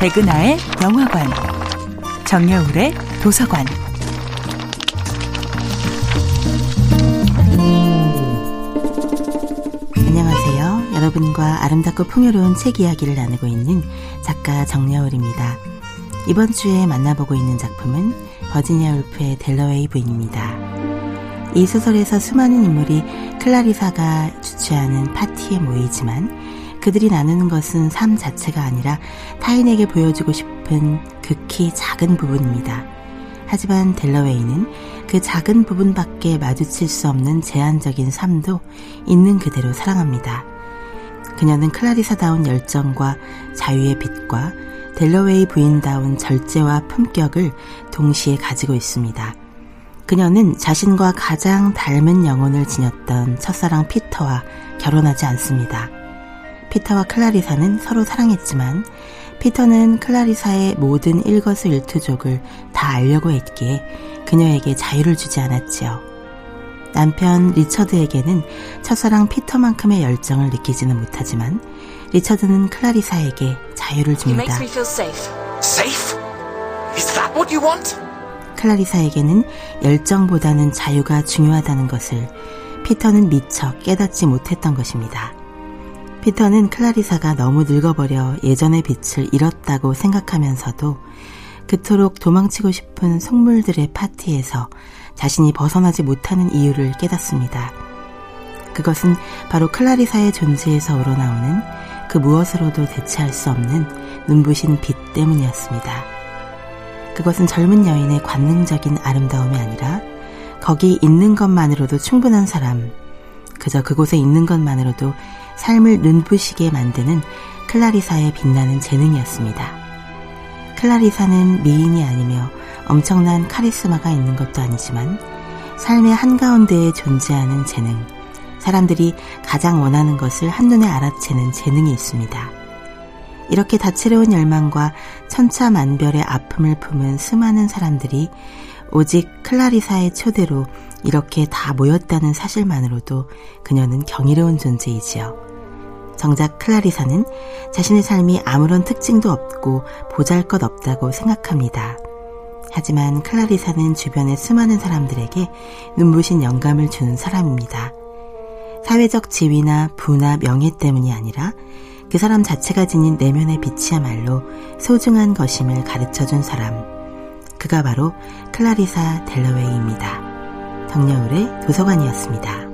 백은하의 영화관, 정여울의 도서관. 안녕하세요. 여러분과 아름답고 풍요로운 책 이야기를 나누고 있는 작가 정여울입니다. 이번 주에 만나보고 있는 작품은 버지니아 울프의 델러웨이 부인입니다. 이 소설에서 수많은 인물이 클라리사가 주최하는 파티에 모이지만 그들이 나누는 것은 삶 자체가 아니라 타인에게 보여주고 싶은 극히 작은 부분입니다. 하지만 델러웨이는 그 작은 부분밖에 마주칠 수 없는 제한적인 삶도 있는 그대로 사랑합니다. 그녀는 클라리사다운 열정과 자유의 빛과 델러웨이 부인다운 절제와 품격을 동시에 가지고 있습니다. 그녀는 자신과 가장 닮은 영혼을 지녔던 첫사랑 피터와 결혼하지 않습니다. 피터와 클라리사는 서로 사랑했지만 피터는 클라리사의 모든 일거수일투족을 다 알려고 했기에 그녀에게 자유를 주지 않았지요. 남편 리처드에게는 첫사랑 피터만큼의 열정을 느끼지는 못하지만 리처드는 클라리사에게 자유를 줍니다. 클라리사에게는 열정보다는 자유가 중요하다는 것을 피터는 미처 깨닫지 못했던 것입니다. 피터는 클라리사가 너무 늙어버려 예전의 빛을 잃었다고 생각하면서도 그토록 도망치고 싶은 속물들의 파티에서 자신이 벗어나지 못하는 이유를 깨닫습니다. 그것은 바로 클라리사의 존재에서 우러나오는 그 무엇으로도 대체할 수 없는 눈부신 빛 때문이었습니다. 그것은 젊은 여인의 관능적인 아름다움이 아니라 거기 있는 것만으로도 충분한 사람, 그저 그곳에 있는 것만으로도 삶을 눈부시게 만드는 클라리사의 빛나는 재능이었습니다. 클라리사는 미인이 아니며 엄청난 카리스마가 있는 것도 아니지만 삶의 한가운데에 존재하는 재능, 사람들이 가장 원하는 것을 한눈에 알아채는 재능이 있습니다. 이렇게 다채로운 열망과 천차만별의 아픔을 품은 수많은 사람들이 오직 클라리사의 초대로 이렇게 다 모였다는 사실만으로도 그녀는 경이로운 존재이지요. 정작 클라리사는 자신의 삶이 아무런 특징도 없고 보잘 것 없다고 생각합니다. 하지만 클라리사는 주변의 수많은 사람들에게 눈부신 영감을 주는 사람입니다. 사회적 지위나 부나 명예 때문이 아니라 그 사람 자체가 지닌 내면의 빛이야말로 소중한 것임을 가르쳐 준 사람. 그가 바로 클라리사 델러웨이입니다. 정여울의 도서관이었습니다.